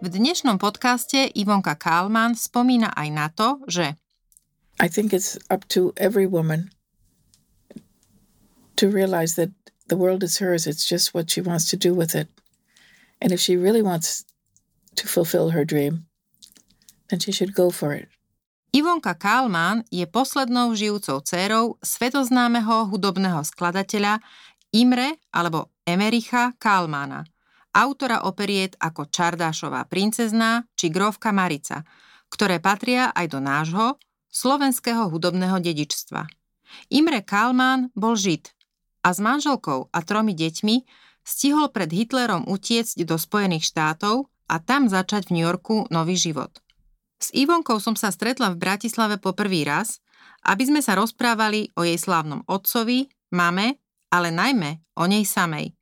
V dnešnom podcaste Ivonka Kalman spomína aj na to, že I think it's up to every woman to realize that the world is hers. It's just what she wants to do with it. And if she really wants to fulfill her dream, then she should go for it. Ivonka Kalman je poslednou žijúcou dcérou svetoznámeho hudobného skladateľa Imre alebo Emericha Kalmana – autora operiet ako Čardášová princezná či Grovka Marica, ktoré patria aj do nášho, slovenského hudobného dedičstva. Imre Kalman bol žid a s manželkou a tromi deťmi stihol pred Hitlerom utiecť do Spojených štátov a tam začať v New Yorku nový život. S Ivonkou som sa stretla v Bratislave po prvý raz, aby sme sa rozprávali o jej slávnom otcovi, mame, ale najmä o nej samej –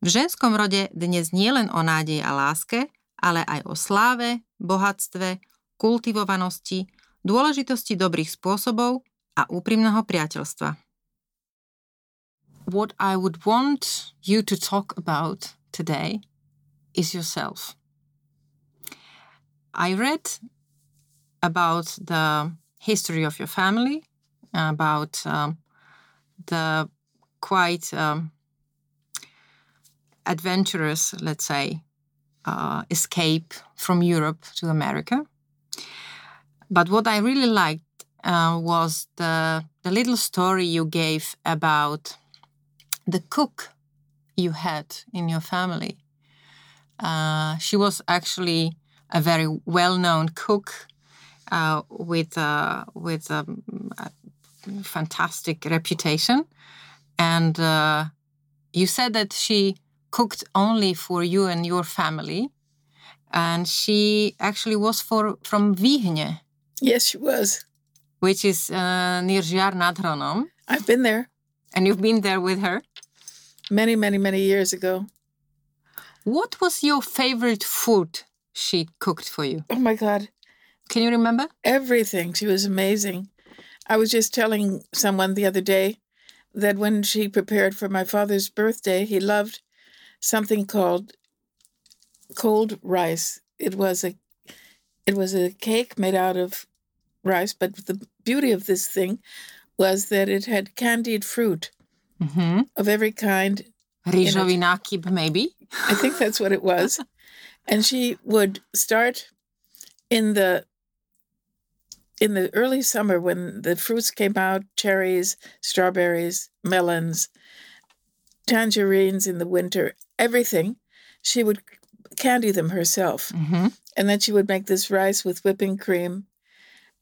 v ženskom rode dnes nie len o nádeji a láske, ale aj o sláve, bohatstve, kultivovanosti, dôležitosti dobrých spôsobov a úprimného priateľstva. What I would want you to talk about today is yourself. I read about the history of your family, about um, the quite um, adventurous, let's say, uh, escape from Europe to America. But what I really liked uh, was the the little story you gave about the cook you had in your family. Uh, she was actually a very well-known cook uh, with uh, with um, a fantastic reputation, and uh, you said that she cooked only for you and your family. And she actually was for from Vyhne. Yes, she was. Which is uh, near Žiar nad Hronom. I've been there. And you've been there with her? Many, many, many years ago. What was your favorite food she cooked for you? Oh my God. Can you remember? Everything. She was amazing. I was just telling someone the other day that when she prepared for my father's birthday, he loved something called cold rice. It was a it was a cake made out of rice, but the beauty of this thing was that it had candied fruit mm-hmm. of every kind. Nákyp, maybe? I think that's what it was. and she would start in the in the early summer when the fruits came out cherries strawberries melons tangerines in the winter everything. She would candy them herself. Mm-hmm. And then she would make this rice with whipping cream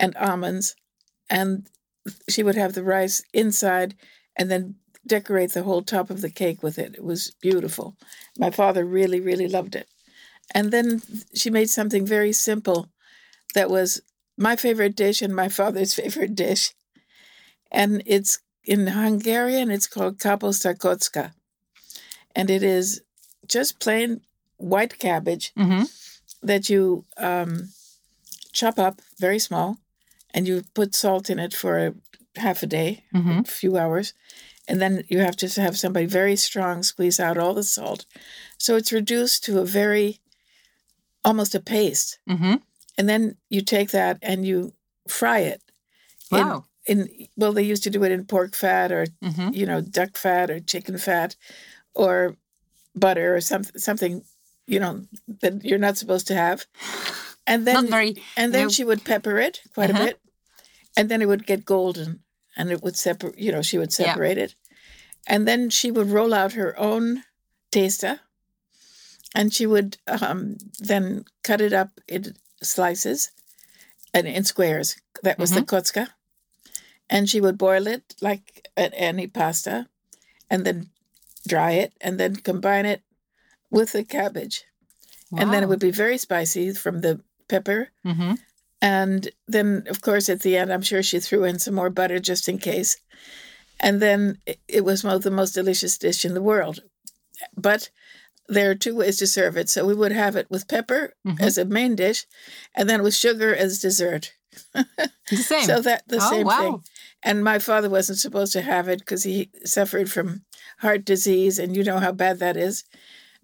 and almonds. And she would have the rice inside and then decorate the whole top of the cake with it. It was beautiful. My father really, really loved it. And then she made something very simple that was my favorite dish and my father's favorite dish. And it's in Hungarian, it's called kaposta kocka. And it is just plain white cabbage mm-hmm. that you um, chop up very small and you put salt in it for a, half a day, mm-hmm. a few hours. And then you have to have somebody very strong squeeze out all the salt. So it's reduced to a very, almost a paste. Mm-hmm. And then you take that and you fry it. Wow. In, in well, they used to do it in pork fat or, mm-hmm. you know, duck fat or chicken fat or butter or something something you know that you're not supposed to have and then very, and then no. she would pepper it quite uh-huh. a bit and then it would get golden and it would separate you know she would separate yeah. it and then she would roll out her own tészta and she would um, then cut it up in slices and in squares that was mm-hmm. the kocka and she would boil it like any pasta and then dry it, and then combine it with the cabbage. and then it would be very spicy from the pepper. Mhm. And then, of course, at the end, I'm sure she threw in some more butter just in case. And then it- it was the most delicious dish in the world. But there are two ways to serve it. So we would have it with pepper Mhm. as a main dish, and then with sugar as dessert. The same. So that the oh, same wow. thing. And my father wasn't supposed to have it because he suffered from heart disease, and you know how bad that is.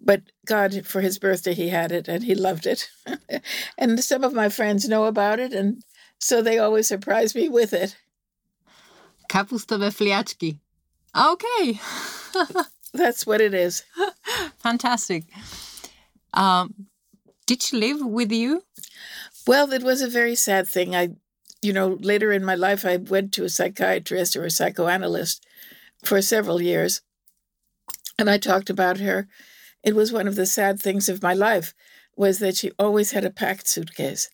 But God, for his birthday, he had it and he loved it. and some of my friends know about it, and so they always surprise me with it. Kapustové fliačky. Okay. That's what it is. Fantastic. Um, did she live with you? Well, it was a very sad thing. I, you know, later in my life, I went to a psychiatrist or a psychoanalyst for several years, and I talked about her. It was one of the sad things of my life was that she always had a packed suitcase.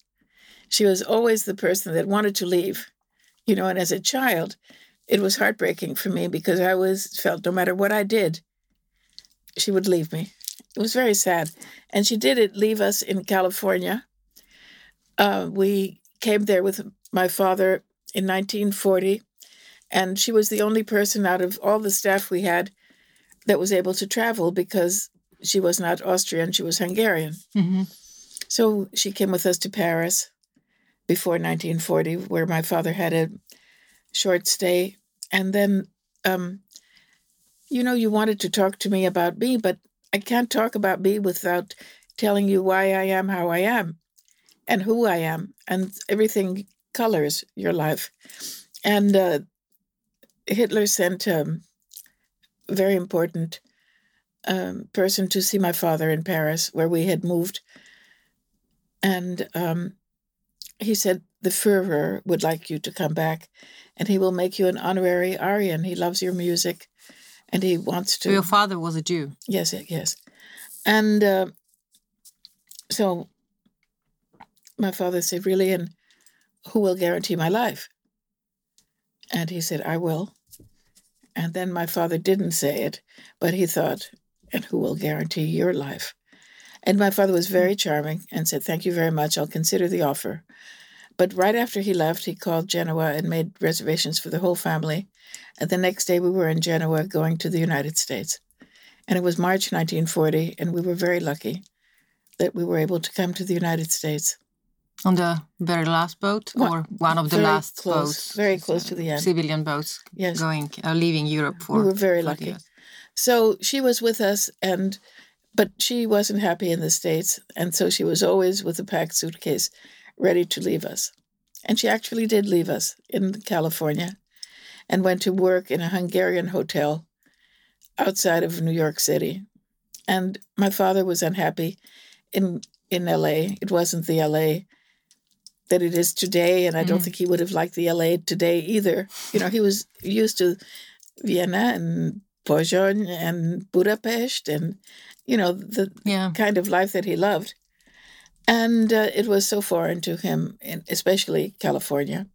She was always the person that wanted to leave, you know. And as a child, it was heartbreaking for me because I always felt no matter what I did, she would leave me. It was very sad, and she did it leave us in California uh, we came there with my father in 1940, and she was the only person out of all the staff we had that was able to travel because she was not Austrian, she was Hungarian. Mhm. So she came with us to Paris before 1940, where my father had a short stay. And then, um, you know, you wanted to talk to me about me, but I can't talk about me without telling you why I am how I am and who I am. And everything colors your life. And uh, Hitler sent um, very important um, person to see my father in Paris, where we had moved. And um, he said, The Führer would like you to come back, and he will make you an honorary Aryan. He loves your music, and he wants So to. your father was a Jew. Yes, yes. And uh, so my father said, Really? And who will guarantee my life? And he said, I will. And then my father didn't say it, but he thought, And who will guarantee your life? And my father was very charming and said, Thank you very much. I'll consider the offer. But right after he left, he called Genoa and made reservations for the whole family. And the next day, we were in Genoa going to the United States. And it was March 1940, and we were very lucky that we were able to come to the United States. On the very last boat, One- or one of the very last close, boats, very uh, close to the end. Civilian boats Yes. going, uh, leaving Europe for. we were very lucky. So she was with us, and but she wasn't happy in the States, and so she was always with a packed suitcase, ready to leave us. And she actually did leave us in California, and went to work in a Hungarian hotel outside of New York City. And my father was unhappy in in L.A. It wasn't the L.A. that it is today, and I don't Mhm. think he would have liked the L.A. today either. You know, he was used to Vienna and Poznan and Budapest and you know the Yeah. kind of life that he loved and uh, it was so foreign to him especially California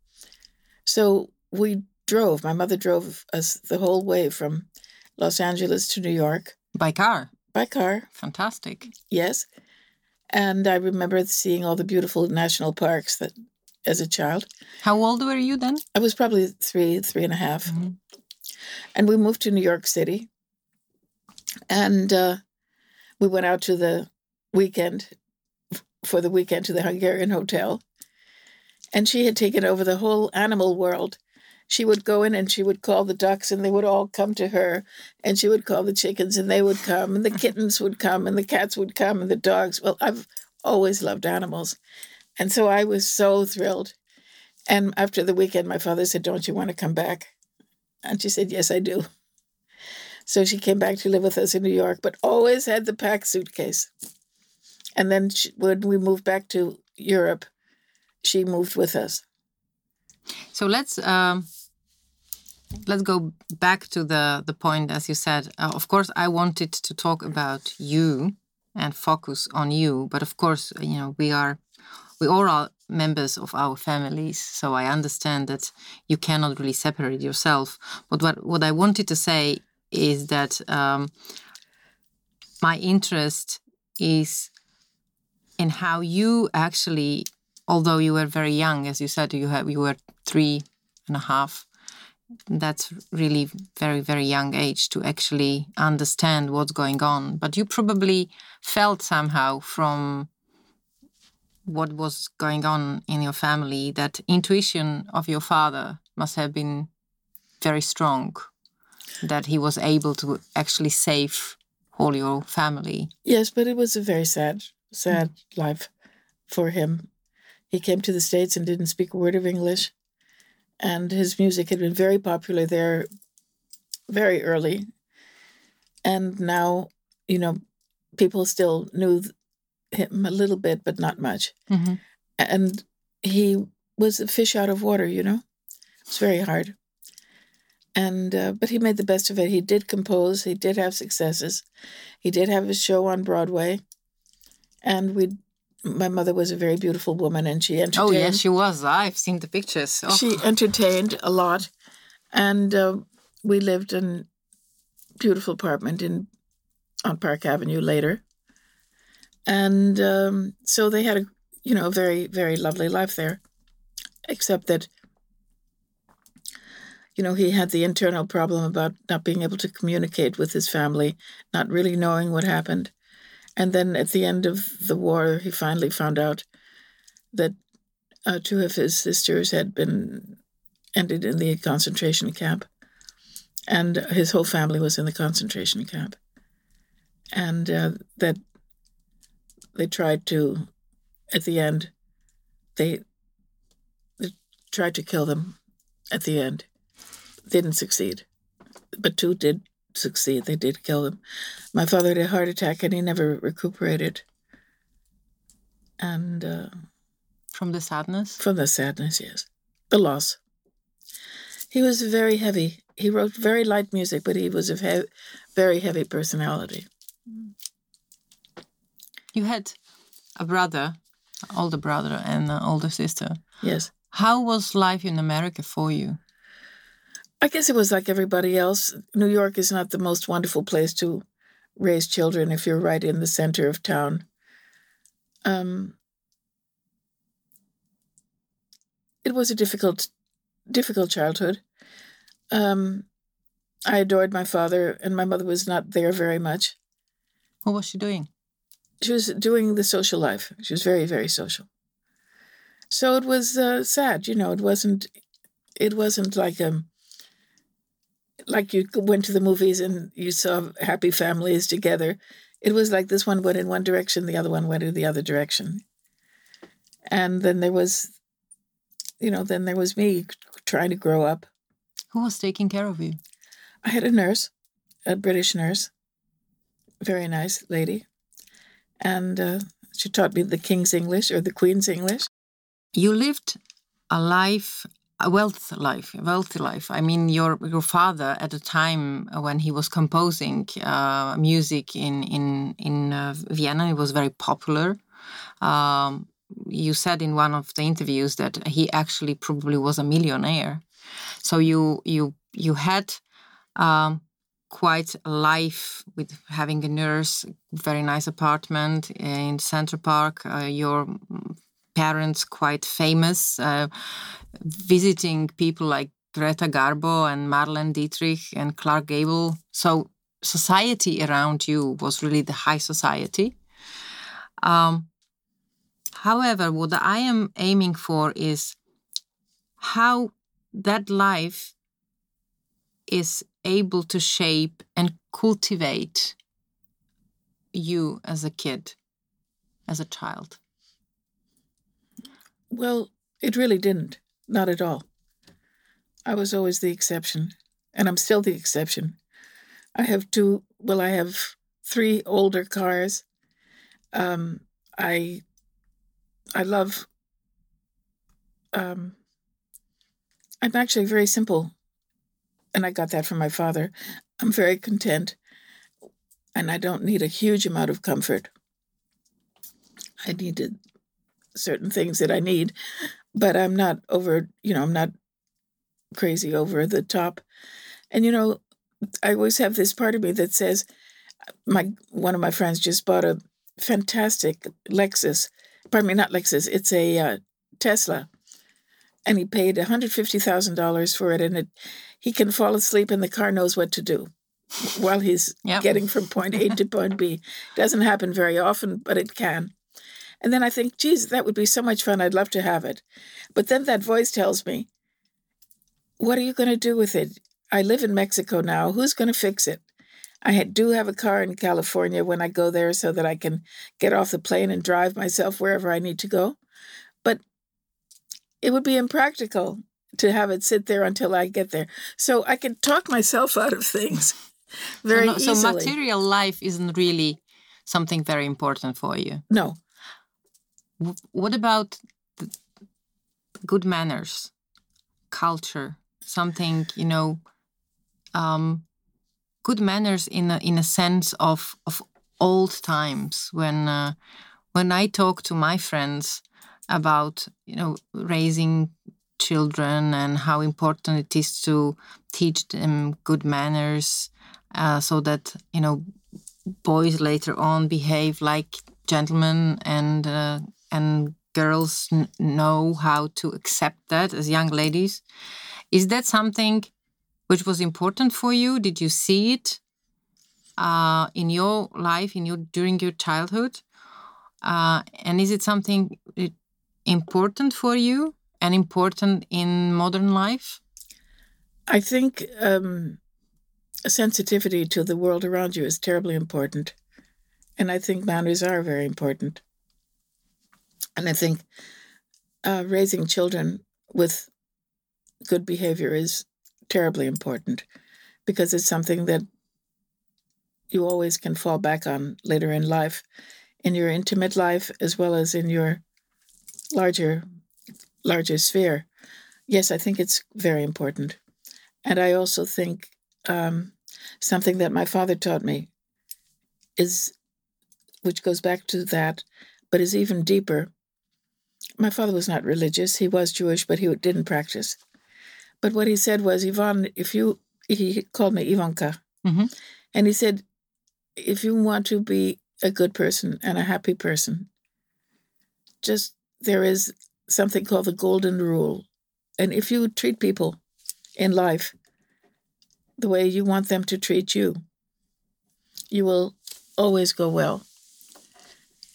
so we drove my mother drove us the whole way from Los Angeles to New York By car. by car Fantastic. yes and I remember seeing all the beautiful national parks that as a child How old were you then? I was probably three three and a half Mhm. and we moved to New York City, and uh, we went out to the weekend for the weekend to the Hungarian hotel, and she had taken over the whole animal world. She would go in and she would call the ducks, and they would all come to her, and she would call the chickens, and they would come, and the kittens would come, and the cats would come, and the dogs. Well, I've always loved animals, and so I was so thrilled. And after the weekend, my father said, "Don't you want to come back?" And she said, Yes, I do. So she came back to live with us in New York, but always had the packed suitcase. And then she, when we moved back to Europe, she moved with us. So let's um, let's go back to the the point as you said. Uh, of course, I wanted to talk about you and focus on you, but of course, you know we are we all are members of our families, so I understand that you cannot really separate yourself. But what what I wanted to say is that um, my interest is in how you actually, although you were very young, as you said, you have you were three and a half. That's really very very young age to actually understand what's going on. But you probably felt somehow from what was going on in your family that intuition of your father must have been very strong that he was able to actually save all your family Yes, but it was a very sad, sad mm. life for him. He came to the States and didn't speak a word of English. And his music had been very popular there very early. And now, you know, people still knew him a little bit, but not much. Mhm. And he was a fish out of water, you know? It's very hard. And, uh, but he made the best of it. He did compose, he did have successes. He did have a show on Broadway. And we, my mother was a very beautiful woman and she entertained. oh yes she was i've seen the pictures oh. She entertained a lot, and uh, we lived in beautiful apartment in on Park Avenue later, and um, so they had a you know a very very lovely life there, except that you know he had the internal problem about not being able to communicate with his family, not really knowing what happened, and then at the end of the war he finally found out that uh, two of his sisters had been ended in the concentration camp, and his whole family was in the concentration camp, and uh, that they tried to, at the end, they, they tried to kill them, at the end, They didn't succeed, but two did succeed. They did kill him. My father had a heart attack, and he never recuperated, and. Uh, from the sadness from the sadness, yes. The loss. He was very heavy. He wrote very light music, but he was a he- very heavy personality. you had a brother older brother and an older sister Yes. how was life in america for you I guess it was like everybody else. New York is not the most wonderful place to raise children if you're right in the center of town. Um, it was a difficult, difficult childhood. Um, I adored my father, and my mother was not there very much. what was she doing she was doing the social life. She was very, very social. So it was uh, sad, you know. It wasn't. It wasn't like um. Like you went to the movies and you saw happy families together. It was like this one went in one direction, the other one went in the other direction. And then there was, you know, then there was me trying to grow up. who was taking care of you I had a nurse, a British nurse, very nice lady, and uh, she taught me the King's English or the Queen's English. you lived a life a wealth life a wealthy life. I mean your your father at the time when he was composing uh, music in in in uh, vienna it was very popular. Um, you said in one of the interviews that he actually probably was a millionaire. So you you you had um, quite a life with having a nurse very nice apartment in central park uh, your parents quite famous, uh, visiting people like Greta Garbo and Marlene Dietrich and Clark Gable. So society around you was really the high society. Um, however, what I am aiming for is how that life is able to shape and cultivate you as a kid, as a child. Well, it really didn't. Not at all. I was always the exception, and I'm still the exception. I have two, well, I have three older cars. Um, I, I love, um, I'm actually very simple, and I got that from my father. I'm very content, and I don't need a huge amount of comfort. I needed certain things that I need, but I'm not over, you know, I'm not crazy over the top. And you know, I always have this part of me that says my one of my friends just bought a fantastic Lexus. Pardon me, not Lexus. It's a uh, Tesla, and he paid one hundred fifty thousand dollars for it, and it he can fall asleep, and the car knows what to do while he's yep. getting from point A to point B. Doesn't happen very often, but it can. And then I think, geez, that would be so much fun. I'd love to have it. But then that voice tells me, what are you going to do with it? I live in Mexico now. Who's going to fix it? I do have a car in California when I go there so that I can get off the plane and drive myself wherever I need to go. But it would be impractical to have it sit there until I get there. So I can talk myself out of things very so, no, easily. So material life isn't really something very important for you. No. What about good manners, culture, something you know, um, good manners in a, in a sense of of old times when uh, when I talk to my friends about you know raising children and how important it is to teach them good manners uh, so that you know boys later on behave like gentlemen and uh, and girls n- know how to accept that as young ladies. Is that something which was important for you? Did you see it uh, in your life, in your during your childhood? Uh, and is it something important for you and important in modern life? I think um, sensitivity to the world around you is terribly important. And I think boundaries are very important. And I think uh, raising children with good behavior is terribly important because it's something that you always can fall back on later in life, in your intimate life as well as in your larger larger sphere. Yes, I think it's very important. And I also think um, something that my father taught me is, which goes back to that, but is even deeper, my father was not religious. He was Jewish, but he didn't practice. But what he said was, Yvonne, if you, he called me Ivonka, mm-hmm. and he said, if you want to be a good person and a happy person, just there is something called the golden rule. And if you treat people in life the way you want them to treat you, you will always go well.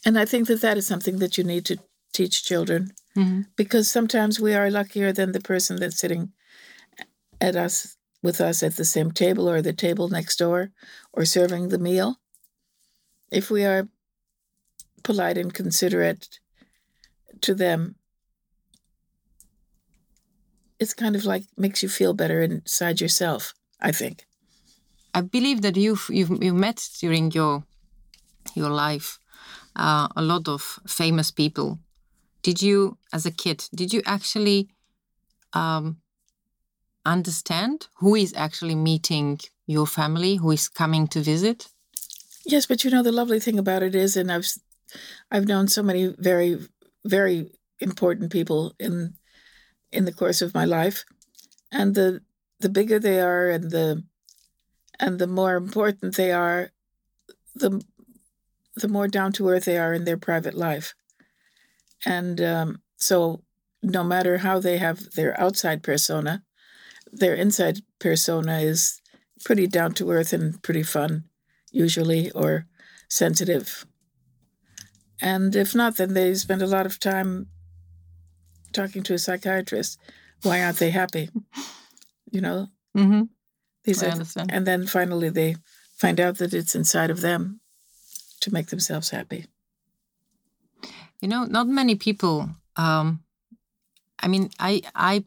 And I think that that is something that you need to teach children mm-hmm. because sometimes we are luckier than the person that's sitting at us with us at the same table or the table next door or serving the meal. If we are polite and considerate to them, it's kind of like makes you feel better inside yourself, I think. I believe that you've you've, you've met during your your life uh, a lot of famous people did you as a kid did you actually um, understand who is actually meeting your family who is coming to visit? Yes but you know the lovely thing about it is and i've i've known so many very very important people in in the course of my life and the the bigger they are and the and the more important they are the the more down to earth they are in their private life and um, so, no matter how they have their outside persona, their inside persona is pretty down to earth and pretty fun, usually, or sensitive. And if not, then they spend a lot of time talking to a psychiatrist. Why aren't they happy? You know? Mm-hmm. These I are, understand. And then finally they find out that it's inside of them to make themselves happy. You know, not many people. Um, I mean, I I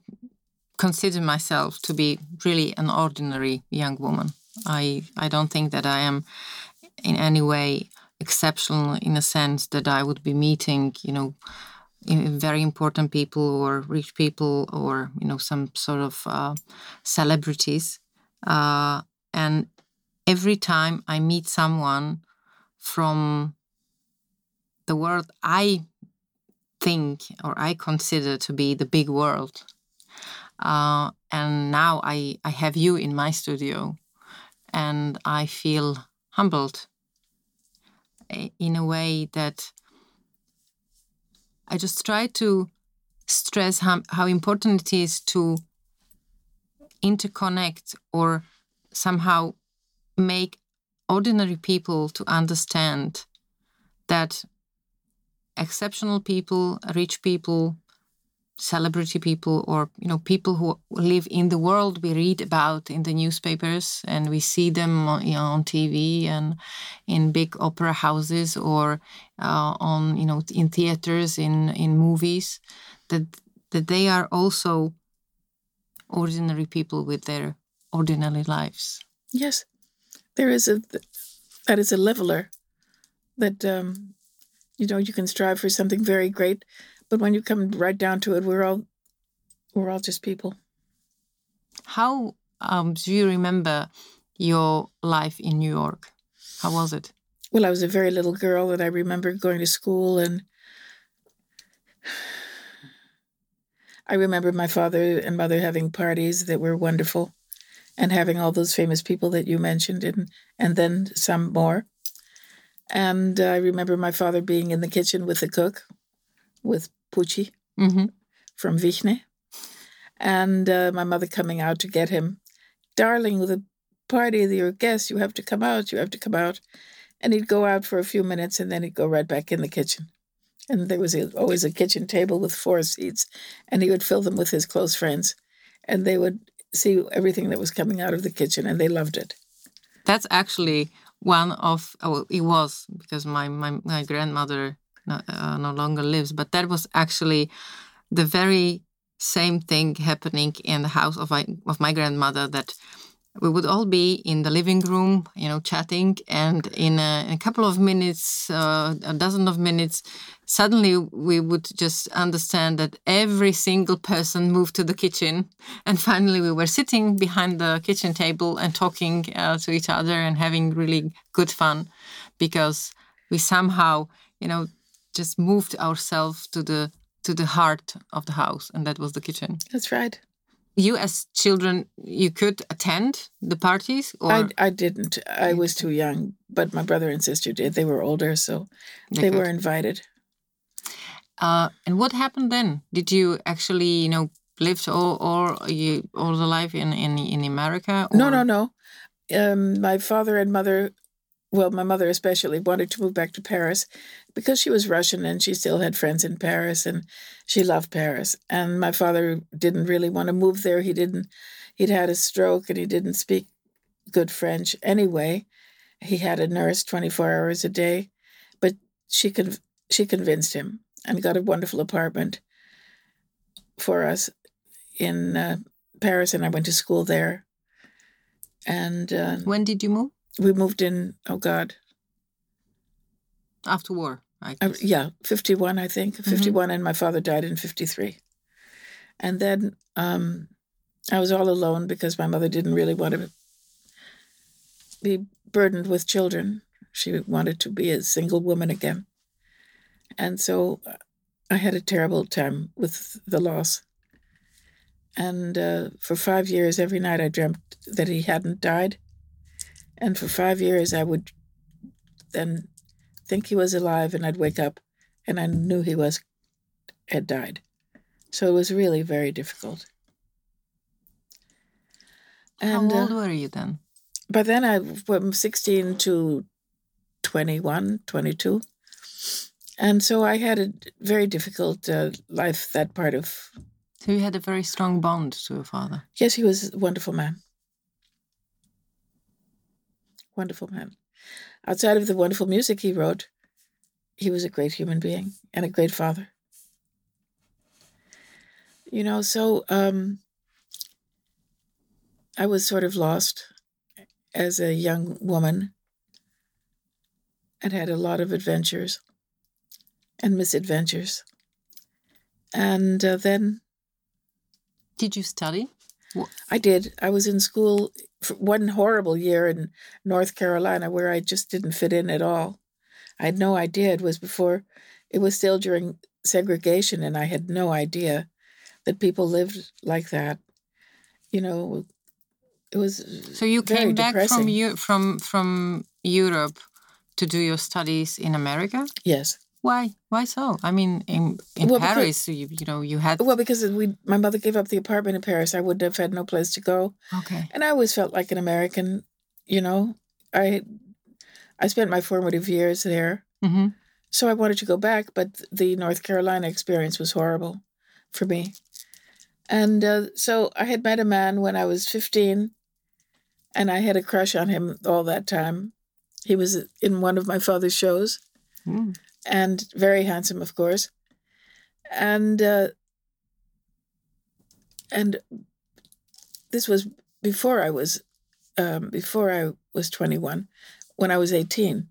consider myself to be really an ordinary young woman. I I don't think that I am in any way exceptional in a sense that I would be meeting, you know, very important people or rich people or you know some sort of uh, celebrities. Uh, and every time I meet someone from the world I think or I consider to be the big world. Uh, and now I, I have you in my studio and I feel humbled. in a way that I just try to stress how, how important it is to interconnect or somehow make ordinary people to understand that exceptional people, rich people, celebrity people or you know people who live in the world. We read about in the newspapers and we see them on, you know, on TV and in big opera houses or uh, on you know in theaters in in movies that that they are also ordinary people with their ordinary lives. Yes. There is a that is a leveler that um you know you can strive for something very great but when you come right down to it, we're all we're all just people. How um, do you remember your life in New York? How was it? Well, I was a very little girl, and I remember going to school, and I remember my father and mother having parties that were wonderful, and having all those famous people that you mentioned, and and then some more. And I remember my father being in the kitchen with the cook, with Pucci mm-hmm. from Vyhne, and uh, my mother coming out to get him. Darling, the party your guests, you have to come out, you have to come out. And he'd go out for a few minutes and then he'd go right back in the kitchen. And there was a, always a kitchen table with four seats, and he would fill them with his close friends. And they would see everything that was coming out of the kitchen, and they loved it. That's actually one of, oh, it was because my, my, my grandmother no, uh, no longer lives. But that was actually the very same thing happening in the house of my of my grandmother. That we would all be in the living room, you know, chatting, and in a, in a couple of minutes, uh, a dozen of minutes, suddenly we would just understand that every single person moved to the kitchen, and finally we were sitting behind the kitchen table and talking uh, to each other and having really good fun, because we somehow, you know, just moved ourselves to the to the heart of the house and that was the kitchen. That's right. You as children you could attend the parties or? I, I didn't. I was too young but my brother and sister did. They were older so they, they were invited uh, and what happened then did you actually you know lived all or you all the life in in, in america or? no no no um, my father and mother well, my mother especially wanted to move back to Paris because she was Russian and she still had friends in Paris and she loved Paris. And my father didn't really want to move there. He didn't, he'd had a stroke and he didn't speak good French anyway. He had a nurse 24 hours a day, but she con- she convinced him and got a wonderful apartment for us in uh, Paris. And I went to school there. And uh, when did you move? we moved in. Oh God. After war, I uh, yeah, fifty-one, I think, mm-hmm. fifty-one, and my father died in fifty-three, and then um, I was all alone because my mother didn't really want to be burdened with children. She wanted to be a single woman again, and so uh, I had a terrible time with the loss. And uh, for five years, every night I dreamt that he hadn't died and for five years, I would then think he was alive, and I'd wake up and I knew he was had died. So it was really very difficult. And, How old uh, were you then? By then, I from 16 to 21, 22. And so I had a very difficult uh, life, that part of. So you had a very strong bond to your father? Yes, he was a wonderful man wonderful man. Outside of the wonderful music he wrote, he was a great human being and a great father. You know, so um, I was sort of lost as a young woman and had a lot of adventures and misadventures. And uh, then. Did you study? I did. I was in school for one horrible year in North Carolina where I just didn't fit in at all. I had no idea it was before, it was still during segregation, and I had no idea that people lived like that. You know, it was so you came back from from from Europe to do your studies in America? Yes. Why? Why so? I mean, in in Well, because- Paris, you, you know, you had Well, because we, my mother gave up the apartment in Paris, I would have had no place to go, okay. and I always felt like an American. You know, I, I spent my formative years there, hmm so I wanted to go back, but the North Carolina experience was horrible for me. And uh, so I had met a man when I was 15, and I had a crush on him all that time. He was in one of my father's shows Mm. And very handsome, of course. And uh, and this was before I was um, before I was 21, when I was 18,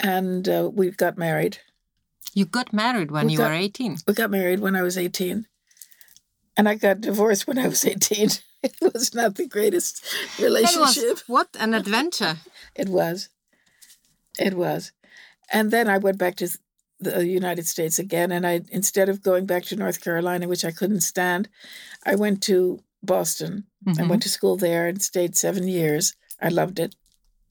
and uh, we got married. You got married when We you got- were 18. We got married when I was 18, and I got divorced when I was 18. it was not the greatest relationship. was what an adventure. It was. It was. And then I went back to the United States again. And I, instead of going back to North Carolina, which I couldn't stand, I went to Boston. I Mhm. went to school there and stayed seven years. I loved it.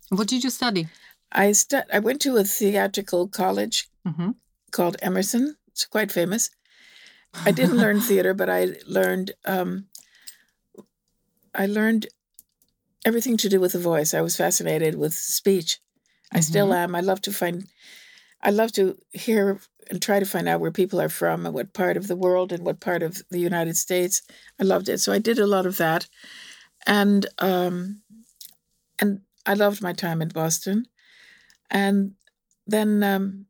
What did you study? I stu- I went to a theatrical college hmm called Emerson. It's quite famous. I didn't learn theater, but I learned um, I learned everything to do with the voice. I was fascinated with speech. I still am. I love to find I love to hear and try to find out where people are from and what part of the world and what part of the United States. I loved it. So I did a lot of that. And um and I loved my time in Boston. And then um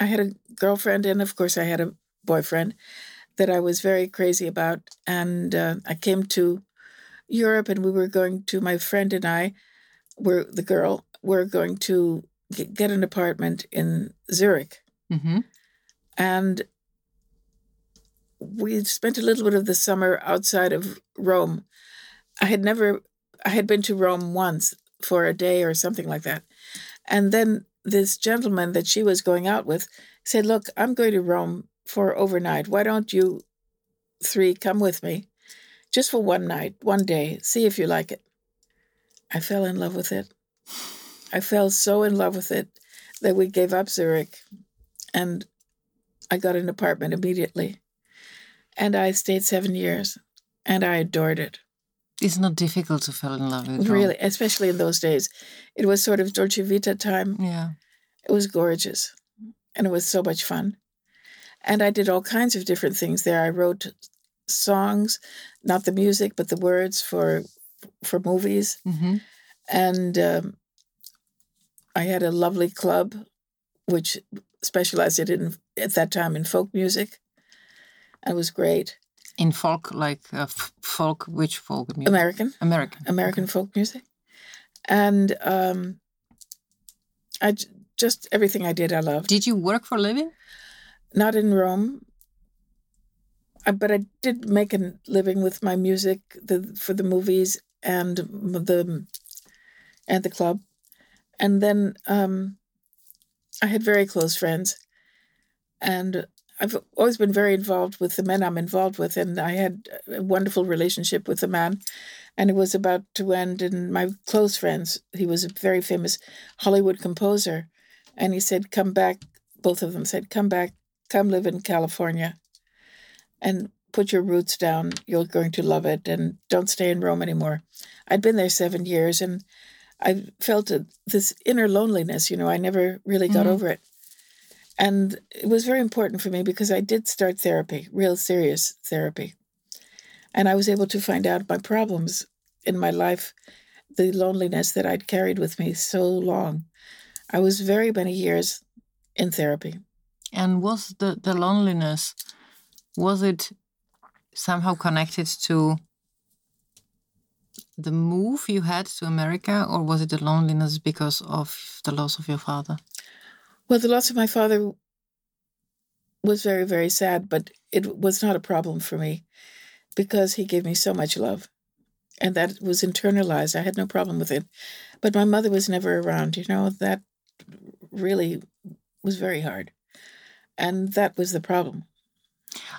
I had a girlfriend and of course I had a boyfriend that I was very crazy about. And uh, I came to Europe and we were going to, my friend and I, were the girl, were going to get, an apartment in Zurich. hmm And we spent a little bit of the summer outside of Rome. I had never, I had been to Rome once for a day or something like that. And then this gentleman that she was going out with said, Look, I'm going to Rome for overnight. Why don't you three come with me just for one night, one day, see if you like it? I fell in love with it. I fell so in love with it that we gave up Zurich and I got an apartment immediately. And I stayed seven years and I adored it. It's not difficult to fall in love with. Really, especially in those days. It was sort of Dolce Vita time. Yeah. It was gorgeous and it was so much fun. And I did all kinds of different things there. I wrote songs, not the music, but the words for for movies. hmm And um, I had a lovely club, which specialized in at that time in folk music. And it was great. In folk, like uh, f- folk, which folk music? American, American. American folk music. And um, I j- just everything I did, I loved. Did you work for a living? Not in Rome, uh, but I did make a living with my music the, for the movies and the and the club. And then um, I had very close friends, and I've always been very involved with the men I'm involved with, and I had a wonderful relationship with a man, and it was about to end. And my close friends, he was a very famous Hollywood composer, and he said, "Come back." Both of them said, "Come back, come live in California, and put your roots down. You're going to love it, and don't stay in Rome anymore." I'd been there seven years, and I felt this inner loneliness. You know, I never really got Mhm. over it. And it was very important for me because I did start therapy, real serious therapy. And I was able to find out my problems in my life, the loneliness that I'd carried with me so long. I was very many years in therapy. And was the, the loneliness, was it somehow connected to the move you had to America, or was it the loneliness because of the loss of your father? Well, the loss of my father was very, very sad, but it was not a problem for me because he gave me so much love. And that was internalized. I had no problem with it. But my mother was never around, you know, that really was very hard. And that was the problem.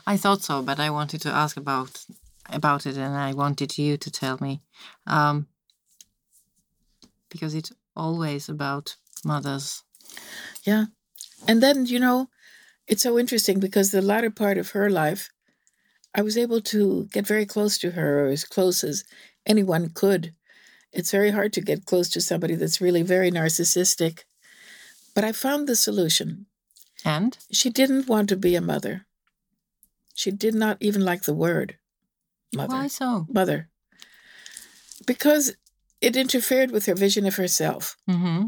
I thought so, but I wanted to ask about about it, and I wanted you to tell me, um, because it's always about mothers. Yeah. And then, you know, it's so interesting because the latter part of her life, I was able to get very close to her, or as close as anyone could. It's very hard to get close to somebody that's really very narcissistic. But I found the solution. And? She didn't want to be a mother. She did not even like the word mother. Why so? Mother. Because it interfered with her vision of herself. Mm-hmm.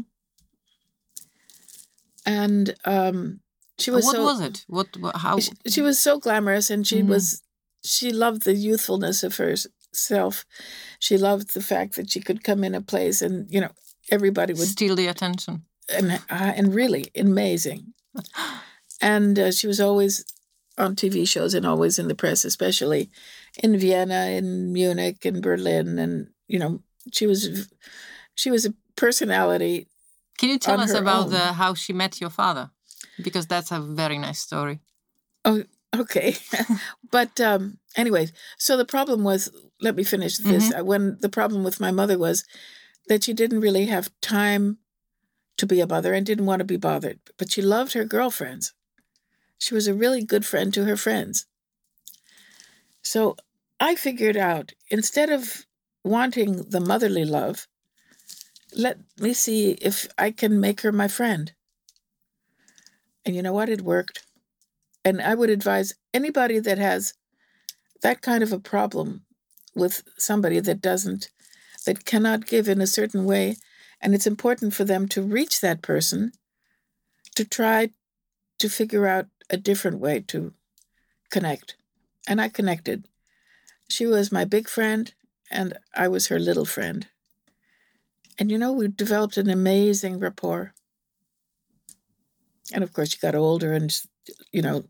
And um, she was what so was it? What? how? she, she was so glamorous and she Mhm. was she loved the youthfulness of herself she loved the fact that she could come in a place and you know everybody would steal the attention. and uh, and really amazing and uh, she was always on tv shows and always in the press especially in vienna in munich in berlin and you know she was she was a personality Can you tell us about own. the how she met your father? Because that's a very nice story. Oh, Okay. but um anyways, so the problem was let me finish this. Uh, When the problem with my mother was that she didn't really have time to be a mother and didn't want to be bothered, but she loved her girlfriends. She was a really good friend to her friends. So I figured out instead of wanting the motherly love, let me see if I can make her my friend. And you know what? It worked and I would advise anybody that has that kind of a problem with somebody that doesn't, that cannot give in a certain way, and it's important for them to reach that person to try to figure out a different way to connect. And I connected. She was my big friend, and I was her little friend. And you know, we developed an amazing rapport. And of course, she got older and, you know,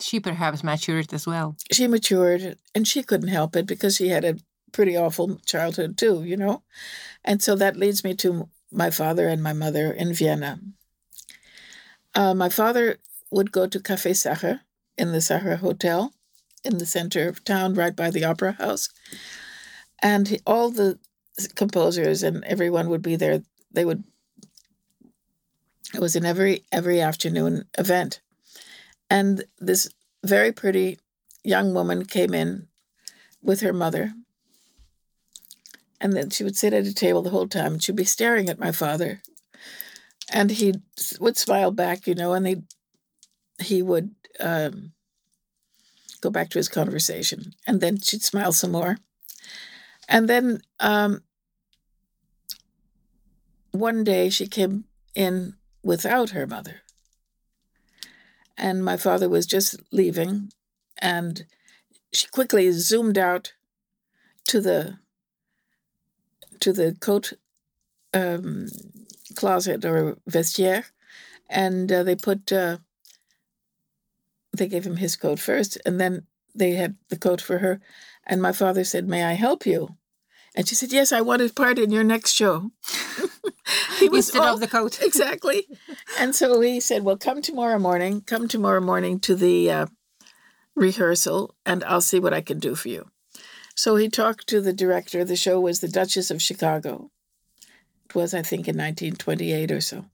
She perhaps matured as well. she matured and she couldn't help it because she had a pretty awful childhood too, you know? And so that leads me to my father and my mother in Vienna. Uh, my father would go to Café Sacher in the Sacher Hotel in the center of town, right by the Opera House. And he- all the composers and everyone would be there. They would, it was an every every afternoon event. And this very pretty young woman came in with her mother. And then she would sit at a table the whole time and she'd be staring at my father. And he would smile back, you know, and he he would um, go back to his conversation. And then she'd smile some more. And then um, one day she came in without her mother and my father was just leaving and she quickly zoomed out to the to the coat um, closet or vestiaire and uh, they put uh, they gave him his coat first and then they had the coat for her and my father said may i help you and she said yes i want a part in your next show he was Instead all- of the coat. exactly. And so he said, "Well, come tomorrow morning. Come tomorrow morning to the uh, rehearsal, and I'll see what I can do for you." So he talked to the director. The show was The Duchess of Chicago. It was, I think, in 1928 or so.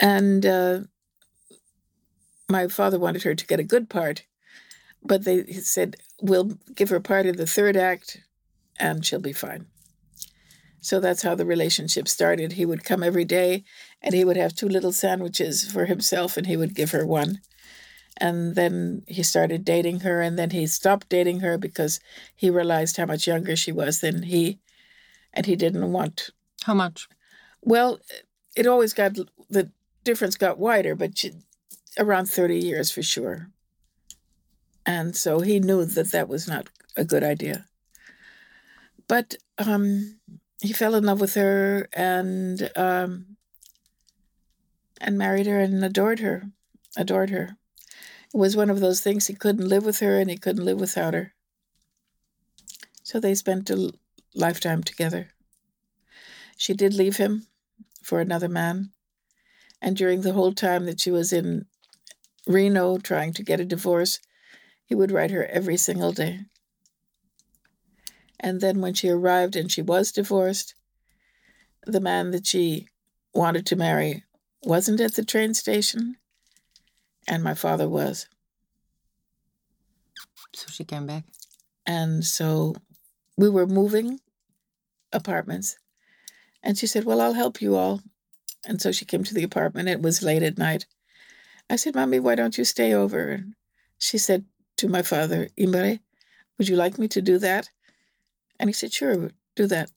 And uh, my father wanted her to get a good part, but they said, "We'll give her part in the third act, and she'll be fine." So that's how the relationship started. He would come every day and he would have two little sandwiches for himself and he would give her one. And then he started dating her and then he stopped dating her because he realized how much younger she was than he and he didn't want How much? well it always got the difference got wider but she, around 30 years for sure. And so he knew that that was not a good idea. But um he fell in love with her and um and married her and adored her adored her. It was one of those things he couldn't live with her and he couldn't live without her. So they spent a lifetime together. She did leave him for another man. And during the whole time that she was in reno trying to get a divorce he would write her every single day and then when she arrived and she was divorced, the man that she wanted to marry wasn't at the train station, and my father was. So she came back. And so we were moving apartments. And she said, Well, I'll help you all. And so she came to the apartment. It was late at night. I said, Mommy, why don't you stay over? And she said to my father, Imre, would you like me to do that? And he said, Sure, do that.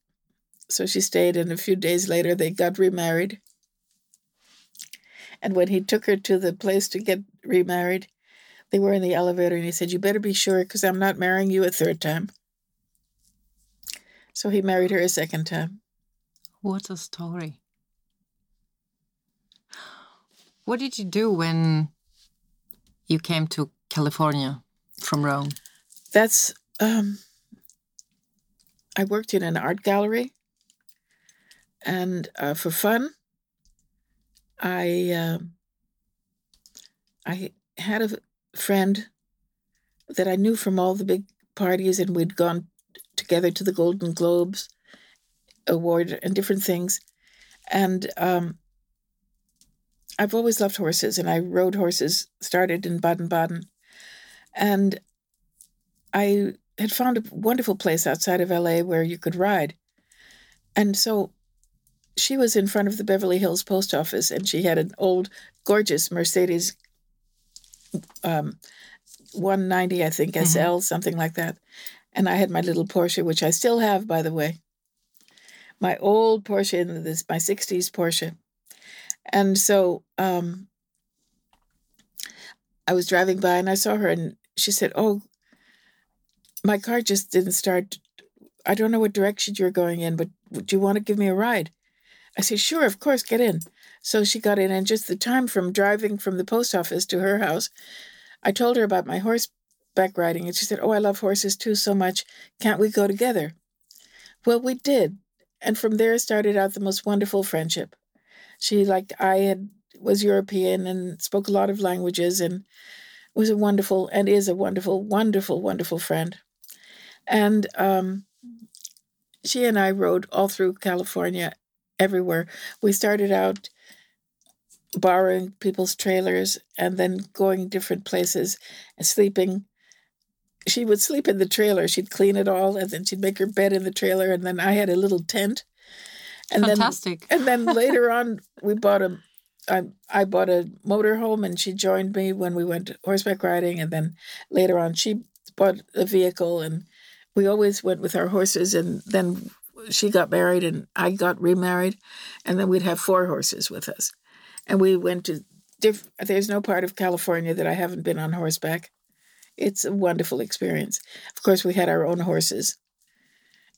So she stayed, and a few days later, they got remarried. And when he took her to the place to get remarried, they were in the elevator, and he said, You better be sure, because I'm not marrying you a third time. So he married her a second time. What a story. What did you do when you came to California from Rome? That's, um, I worked in an art gallery. And uh, for fun, I uh, I had a friend that I knew from all the big parties, and we'd gone together to the Golden Globes award and different things. And um, I've always loved horses, and I rode horses. Started in Baden Baden, and I had found a wonderful place outside of LA where you could ride. And so she was in front of the Beverly Hills post office and she had an old, gorgeous Mercedes um, 190, I think, mm-hmm. SL, something like that. And I had my little Porsche, which I still have, by the way. My old Porsche, in this my 60s Porsche. And so um, I was driving by and I saw her and she said, Oh, my car just didn't start. I don't know what direction you're going in, but do you want to give me a ride? I said, Sure, of course, get in. So she got in, and just the time from driving from the post office to her house, I told her about my horseback riding, and she said, Oh, I love horses too so much. Can't we go together? Well, we did. And from there started out the most wonderful friendship. She, like I had, was European and spoke a lot of languages and was a wonderful and is a wonderful, wonderful, wonderful friend. And um, she and I rode all through California everywhere. We started out borrowing people's trailers and then going different places and sleeping. She would sleep in the trailer. She'd clean it all, and then she'd make her bed in the trailer. And then I had a little tent. And Fantastic. Then, and then later on, we bought a. I, I bought a motorhome, and she joined me when we went horseback riding. And then later on, she bought a vehicle, and we always went with our horses. And then she got married and I got remarried, and then we'd have four horses with us, and we went to. Diff- There's no part of California that I haven't been on horseback. It's a wonderful experience. Of course, we had our own horses,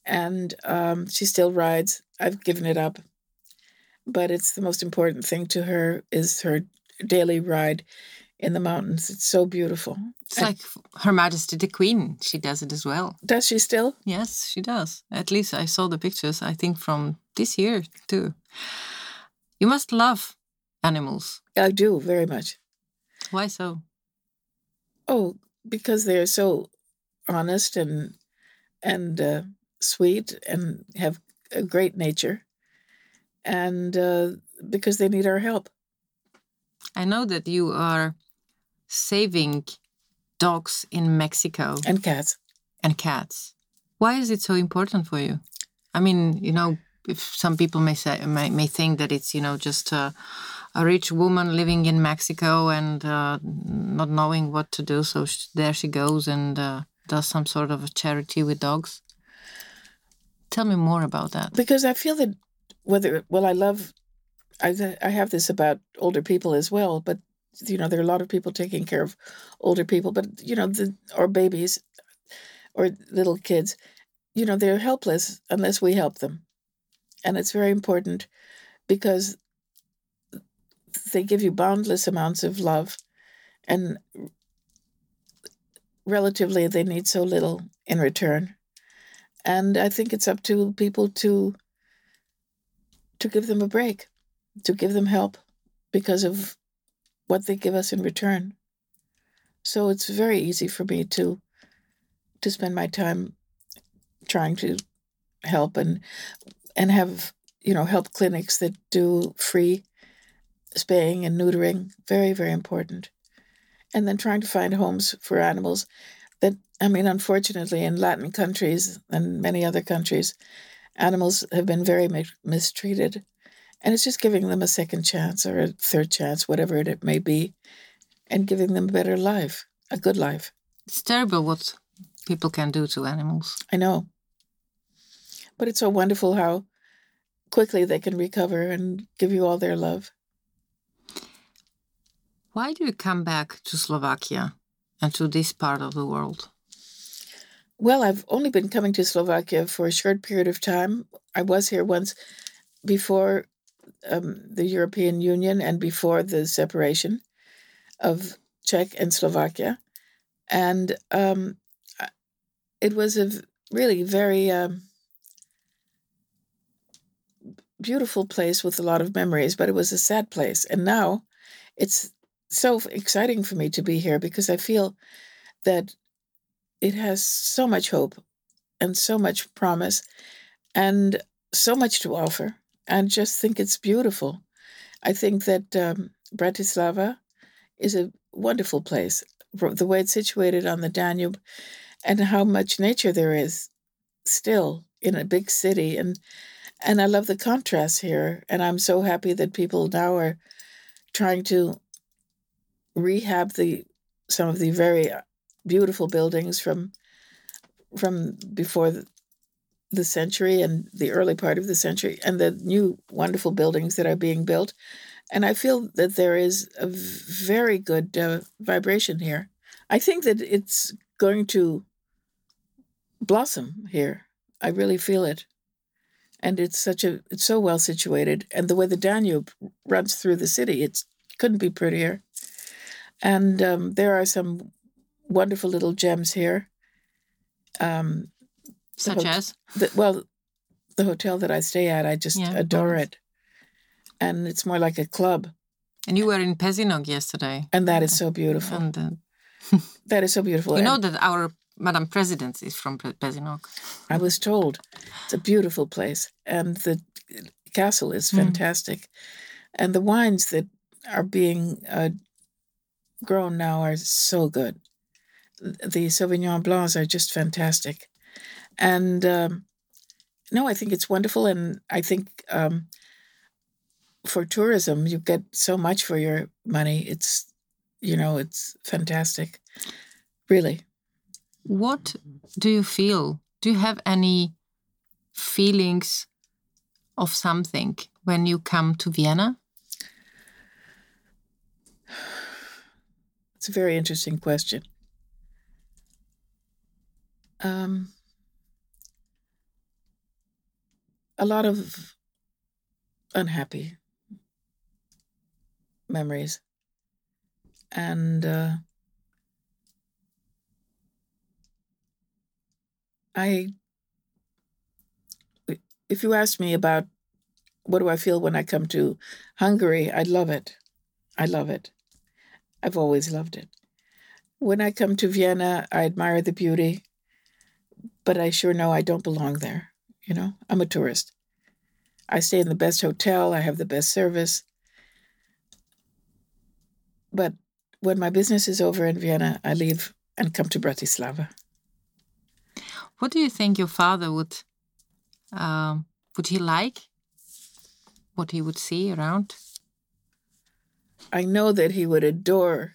and um, she still rides. I've given it up, but it's the most important thing to her is her daily ride in the mountains. It's so beautiful. It's and, like Her Majesty the Queen. She does it as well. Does she still? Yes, she does. At least I saw the pictures, I think, from this year too. You must love animals. I do very much. Why so? Oh, because they're so honest and and uh, sweet and have a great nature, and uh, because they need our help. I know that you are saving dogs in Mexico and cats. And cats. Why is it so important for you? I mean, you know, if some people may say may, may think that it's you know just a, a rich woman living in Mexico and uh, not knowing what to do, so she, there she goes and uh, does some sort of a charity with dogs. Tell me more about that. Because I feel that whether well, I love I I have this about older people as well, but you know there are a lot of people taking care of older people, but you know the or babies or little kids, you know they're helpless unless we help them, and it's very important because they give you boundless amounts of love, and relatively they need so little in return, and I think it's up to people to to give them a break to give them help because of what they give us in return. So it's very easy for me to to spend my time trying to help and and have you know, help clinics that do free spaying and neutering. Very, very important. And then trying to find homes for animals that, I mean, unfortunately, in Latin countries and many other countries, animals have been very mi- mistreated. And it's just giving them a second chance or a third chance, whatever it may be, and giving them a better life, a good life. It's terrible what people can do to animals. I know. But it's so wonderful how quickly they can recover and give you all their love. Why do you come back to Slovakia and to this part of the world? Well, I've only been coming to Slovakia for a short period of time. I was here once before um, the European Union and before the separation of Czech and Slovakia. And um, it was a really very um, beautiful place with a lot of memories, but it was a sad place. And now it's so exciting for me to be here because I feel that it has so much hope and so much promise and so much to offer. And just think it's beautiful. I think that um, Bratislava is a wonderful place. The way it's situated on the Danube and how much nature there is still in a big city and and I love the contrast here and I'm so happy that people now are trying to rehab the some of the very uh, beautiful buildings from from before the, the century and the early part of the century and the new wonderful buildings that are being built and I feel that there is a very good uh, vibration here. I think that it's going to blossom here. I really feel it. And it's such a it's so well situated and the way the Danube runs through the city, it couldn't be prettier. And um, there are some wonderful little gems here. Um, Such as? The, well, the hotel that I stay at, I just yeah, adore it. And it's more like a club. And you were in Pezinok yesterday. And that is so beautiful. And, uh, that is so beautiful. You know that our Madam President is from Pezinok. I was told. It's a beautiful place. And the castle is hmm. fantastic. Mm. And the wines that are being uh, grown now are so good. The Sauvignon Blancs are just fantastic. And um, no, I think it's wonderful. And I think um, for tourism, you get so much for your money. It's, you know, it's fantastic. Really. What do you feel? Do you have any feelings of something when you come to Vienna? It's a very interesting question. Um, a lot of unhappy memories. And uh, I, if you ask me about what do I feel when I come to Hungary, I love it. I love it. I've always loved it. When I come to Vienna, I admire the beauty, but I sure know I don't belong there. You know, I'm a tourist. I stay in the best hotel, I have the best service. But when my business is over in Vienna, I leave and come to Bratislava. What do you think your father would um, would he like? What he would see around? I know that he would adore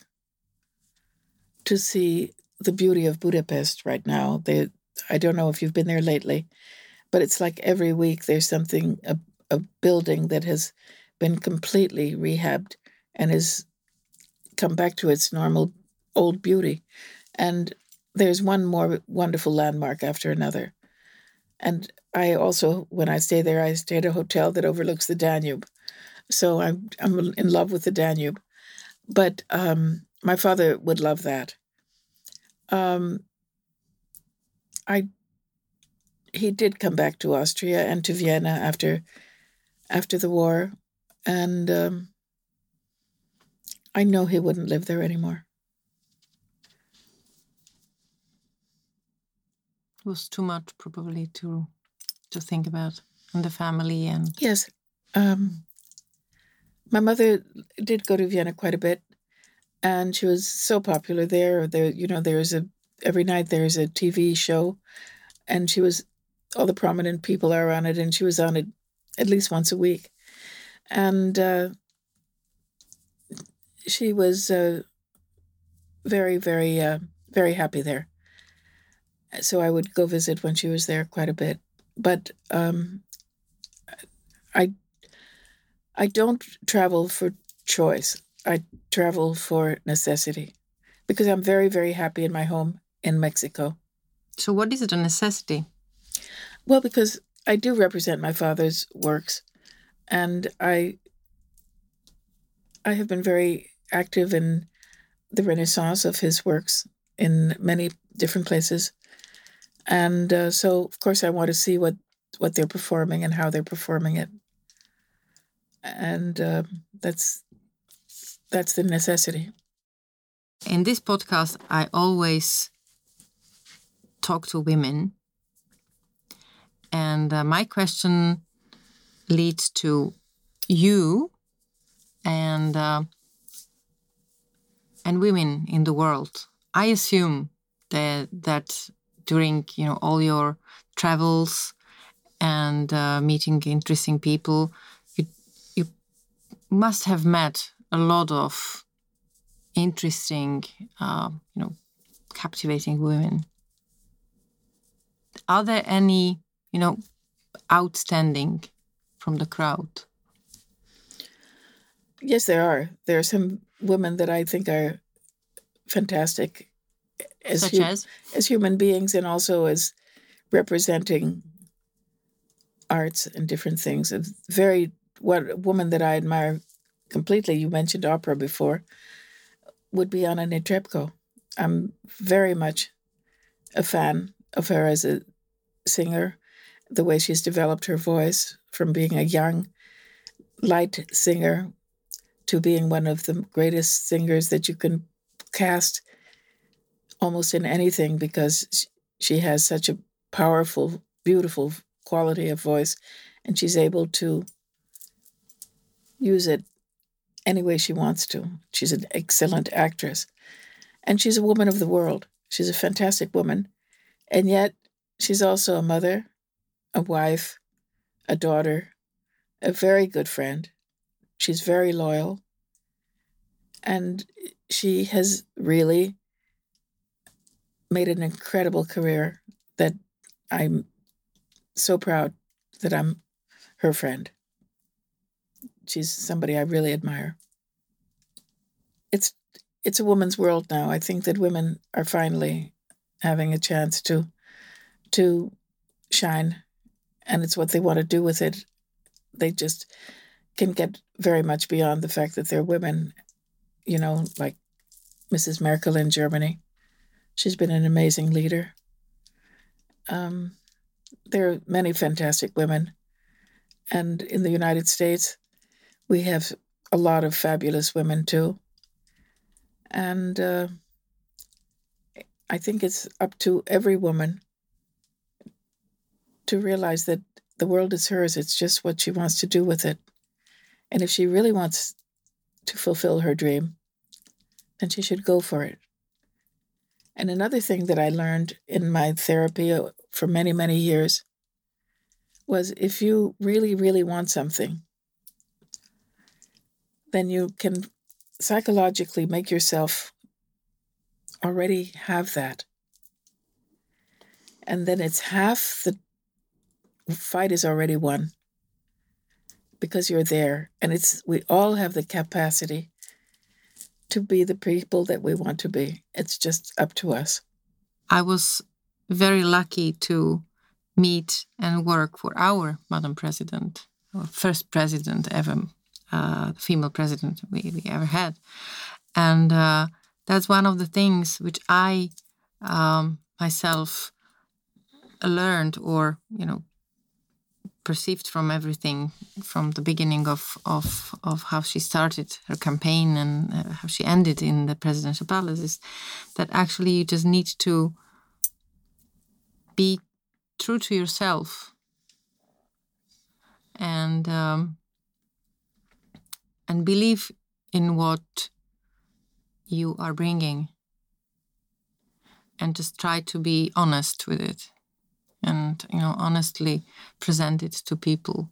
to see the beauty of Budapest right now. They, I don't know if you've been there lately, but it's like every week there's something a, a building that has been completely rehabbed and has come back to its normal old beauty. And there's one more wonderful landmark after another. And I also, when I stay there, I stay at a hotel that overlooks the Danube. So I'm I'm in love with the Danube, but um, my father would love that. Um, I he did come back to Austria and to Vienna after after the war, and um, I know he wouldn't live there anymore. It was too much, probably, to to think about. in the family and Yes. Um, my mother did go to Vienna quite a bit, and she was so popular there. There, you know, there's a every night there's a TV show, and she was all the prominent people are on it, and she was on it at least once a week, and uh, she was uh, very, very, uh, very happy there. So I would go visit when she was there quite a bit, but um, I I don't travel for choice. I travel for necessity because I'm very, very happy in my home in Mexico. so what is it a necessity? Well, because I do represent my father's works, and I I have been very active in the renaissance of his works in many different places, and uh, so of course I want to see what what they're performing and how they're performing it, and uh, that's that's the necessity. In this podcast, I always talk to women. And uh, my question leads to you and uh, and women in the world. I assume that that during you know all your travels and uh, meeting interesting people, must have met a lot of interesting, uh, you know, captivating women. Are there any, you know, outstanding from the crowd? Yes, there are. There are some women that I think are fantastic as Such hu- as? as human beings and also as representing arts and different things. A very what woman that I admire completely. You mentioned opera before. Would be Anna Netrebko. I'm very much a fan of her as a singer, the way she's developed her voice from being a young, light singer to being one of the greatest singers that you can cast almost in anything because she has such a powerful, beautiful quality of voice and she's able to use it any way she wants to. She's an excellent actress and she's a woman of the world. She's a fantastic woman. And yet she's also a mother, a wife, a daughter, a very good friend. She's very loyal. And she has really made an incredible career that I'm so proud that I'm her friend. She's somebody I really admire. It's it's a woman's world now. I think that women are finally having a chance to to shine and it's what they want to do with it. They just can get very much beyond the fact that they're women, you know, like Mrs. Merkel in Germany. She's been an amazing leader. Um, there are many fantastic women. And in the United States, we have a lot of fabulous women too. And uh, I think it's up to every woman to realize that the world is hers. It's just what she wants to do with it. And if she really wants to fulfill her dream, then she should go for it. And another thing that I learned in my therapy uh, for many, many years was if you really, really want something, then you can psychologically make yourself already have that. And then it's half the fight is already won because you're there. And it's we all have the capacity to be the people that we want to be. It's just up to us. I was very lucky to meet and work for our Madam President, our first president ever, uh, female president we, we ever had. And uh, that's one of the things which I um, myself learned or, you know, perceived from everything from the beginning of, of, of how she started her campaign and uh, how she ended in the presidential palace is that actually you just need to be true to yourself and um, and believe in what you are bringing and just try to be honest with it and you know honestly present it to people.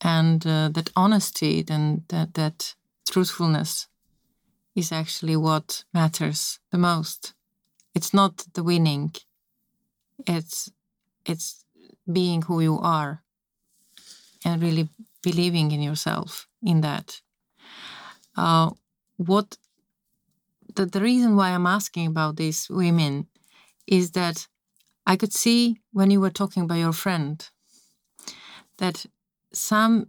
And uh, that honesty then that that truthfulness is actually what matters the most. It's not the winning. It's it's being who you are and really believing in yourself in that. Uh, what the, the reason why i'm asking about these women is that i could see when you were talking about your friend that some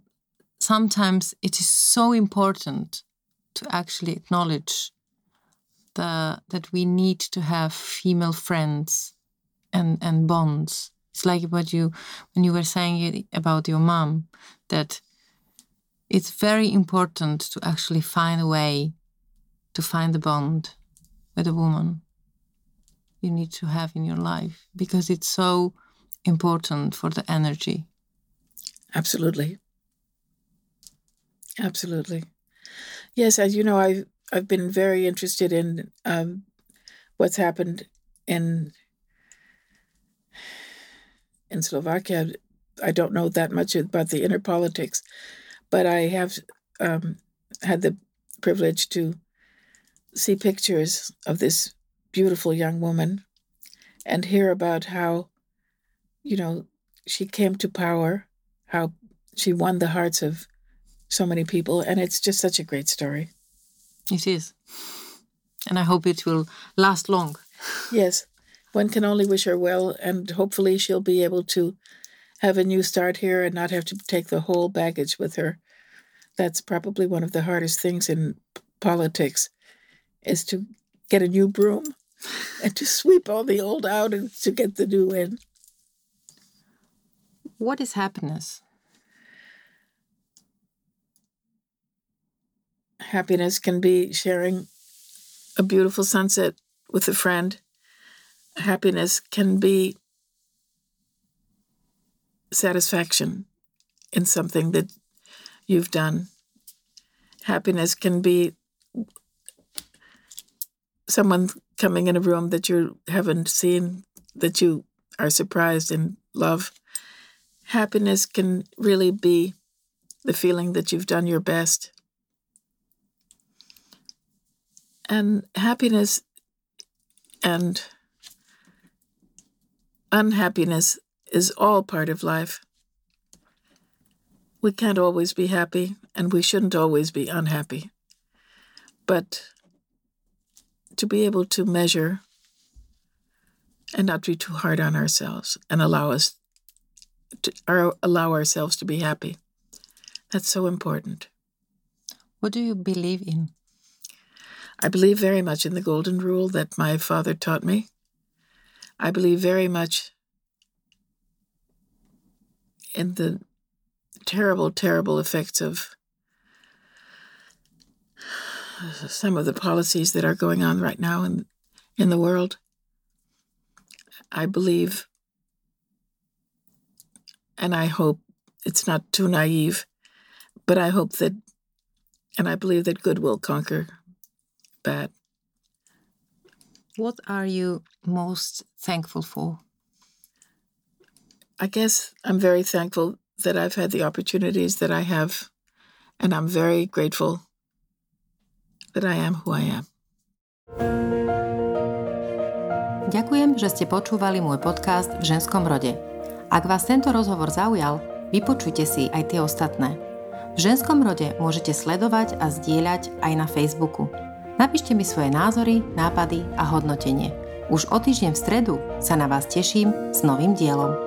sometimes it is so important to actually acknowledge the that we need to have female friends and and bonds. It's like what you when you were saying about your mom that it's very important to actually find a way to find the bond with a woman you need to have in your life because it's so important for the energy. Absolutely. Absolutely. Yes as you know i've i've been very interested in um, what's happened in in Slovakia. I don't know that much about the inner politics, but I have um, had the privilege to see pictures of this beautiful young woman and hear about how, you know, she came to power, how she won the hearts of so many people. And it's just such a great story. It is. And I hope it will last long. Yes one can only wish her well, and hopefully she'll be able to have a new start here and not have to take the whole baggage with her. That's probably one of the hardest things in politics is to get a new broom and to sweep all the old out and to get the new in. What is happiness? Happiness can be sharing a beautiful sunset with a friend happiness can be satisfaction in something that you've done. Happiness can be someone coming in a room that you haven't seen, that you are surprised and love. Happiness can really be the feeling that you've done your best. And happiness and unhappiness is all part of life. We can't always be happy, and we shouldn't always be unhappy. But to be able to measure and not be too hard on ourselves and allow us to or allow ourselves to be happy. That's so important. What do you believe in? I believe very much in the golden rule that my father taught me. I believe very much in the terrible, terrible effects of some of the policies that are going on right now in, in the world. I believe, and I hope it's not too naive, but I hope that, and I believe that good will conquer bad. What are you most thankful for? I guess I'm very thankful that I've had the opportunities that I have, and I'm very grateful that I am who I am. Ďakujem, že ste počúvali môj podcast v ženskom rode. Ak vás tento rozhovor zaujal, vypočujte si aj tie ostatné. V ženskom rode môžete sledovať a zdieľať aj na Facebooku. Napíšte mi svoje názory, nápady a hodnotenie. Už o týždeň v stredu sa na vás teším s novým dielom.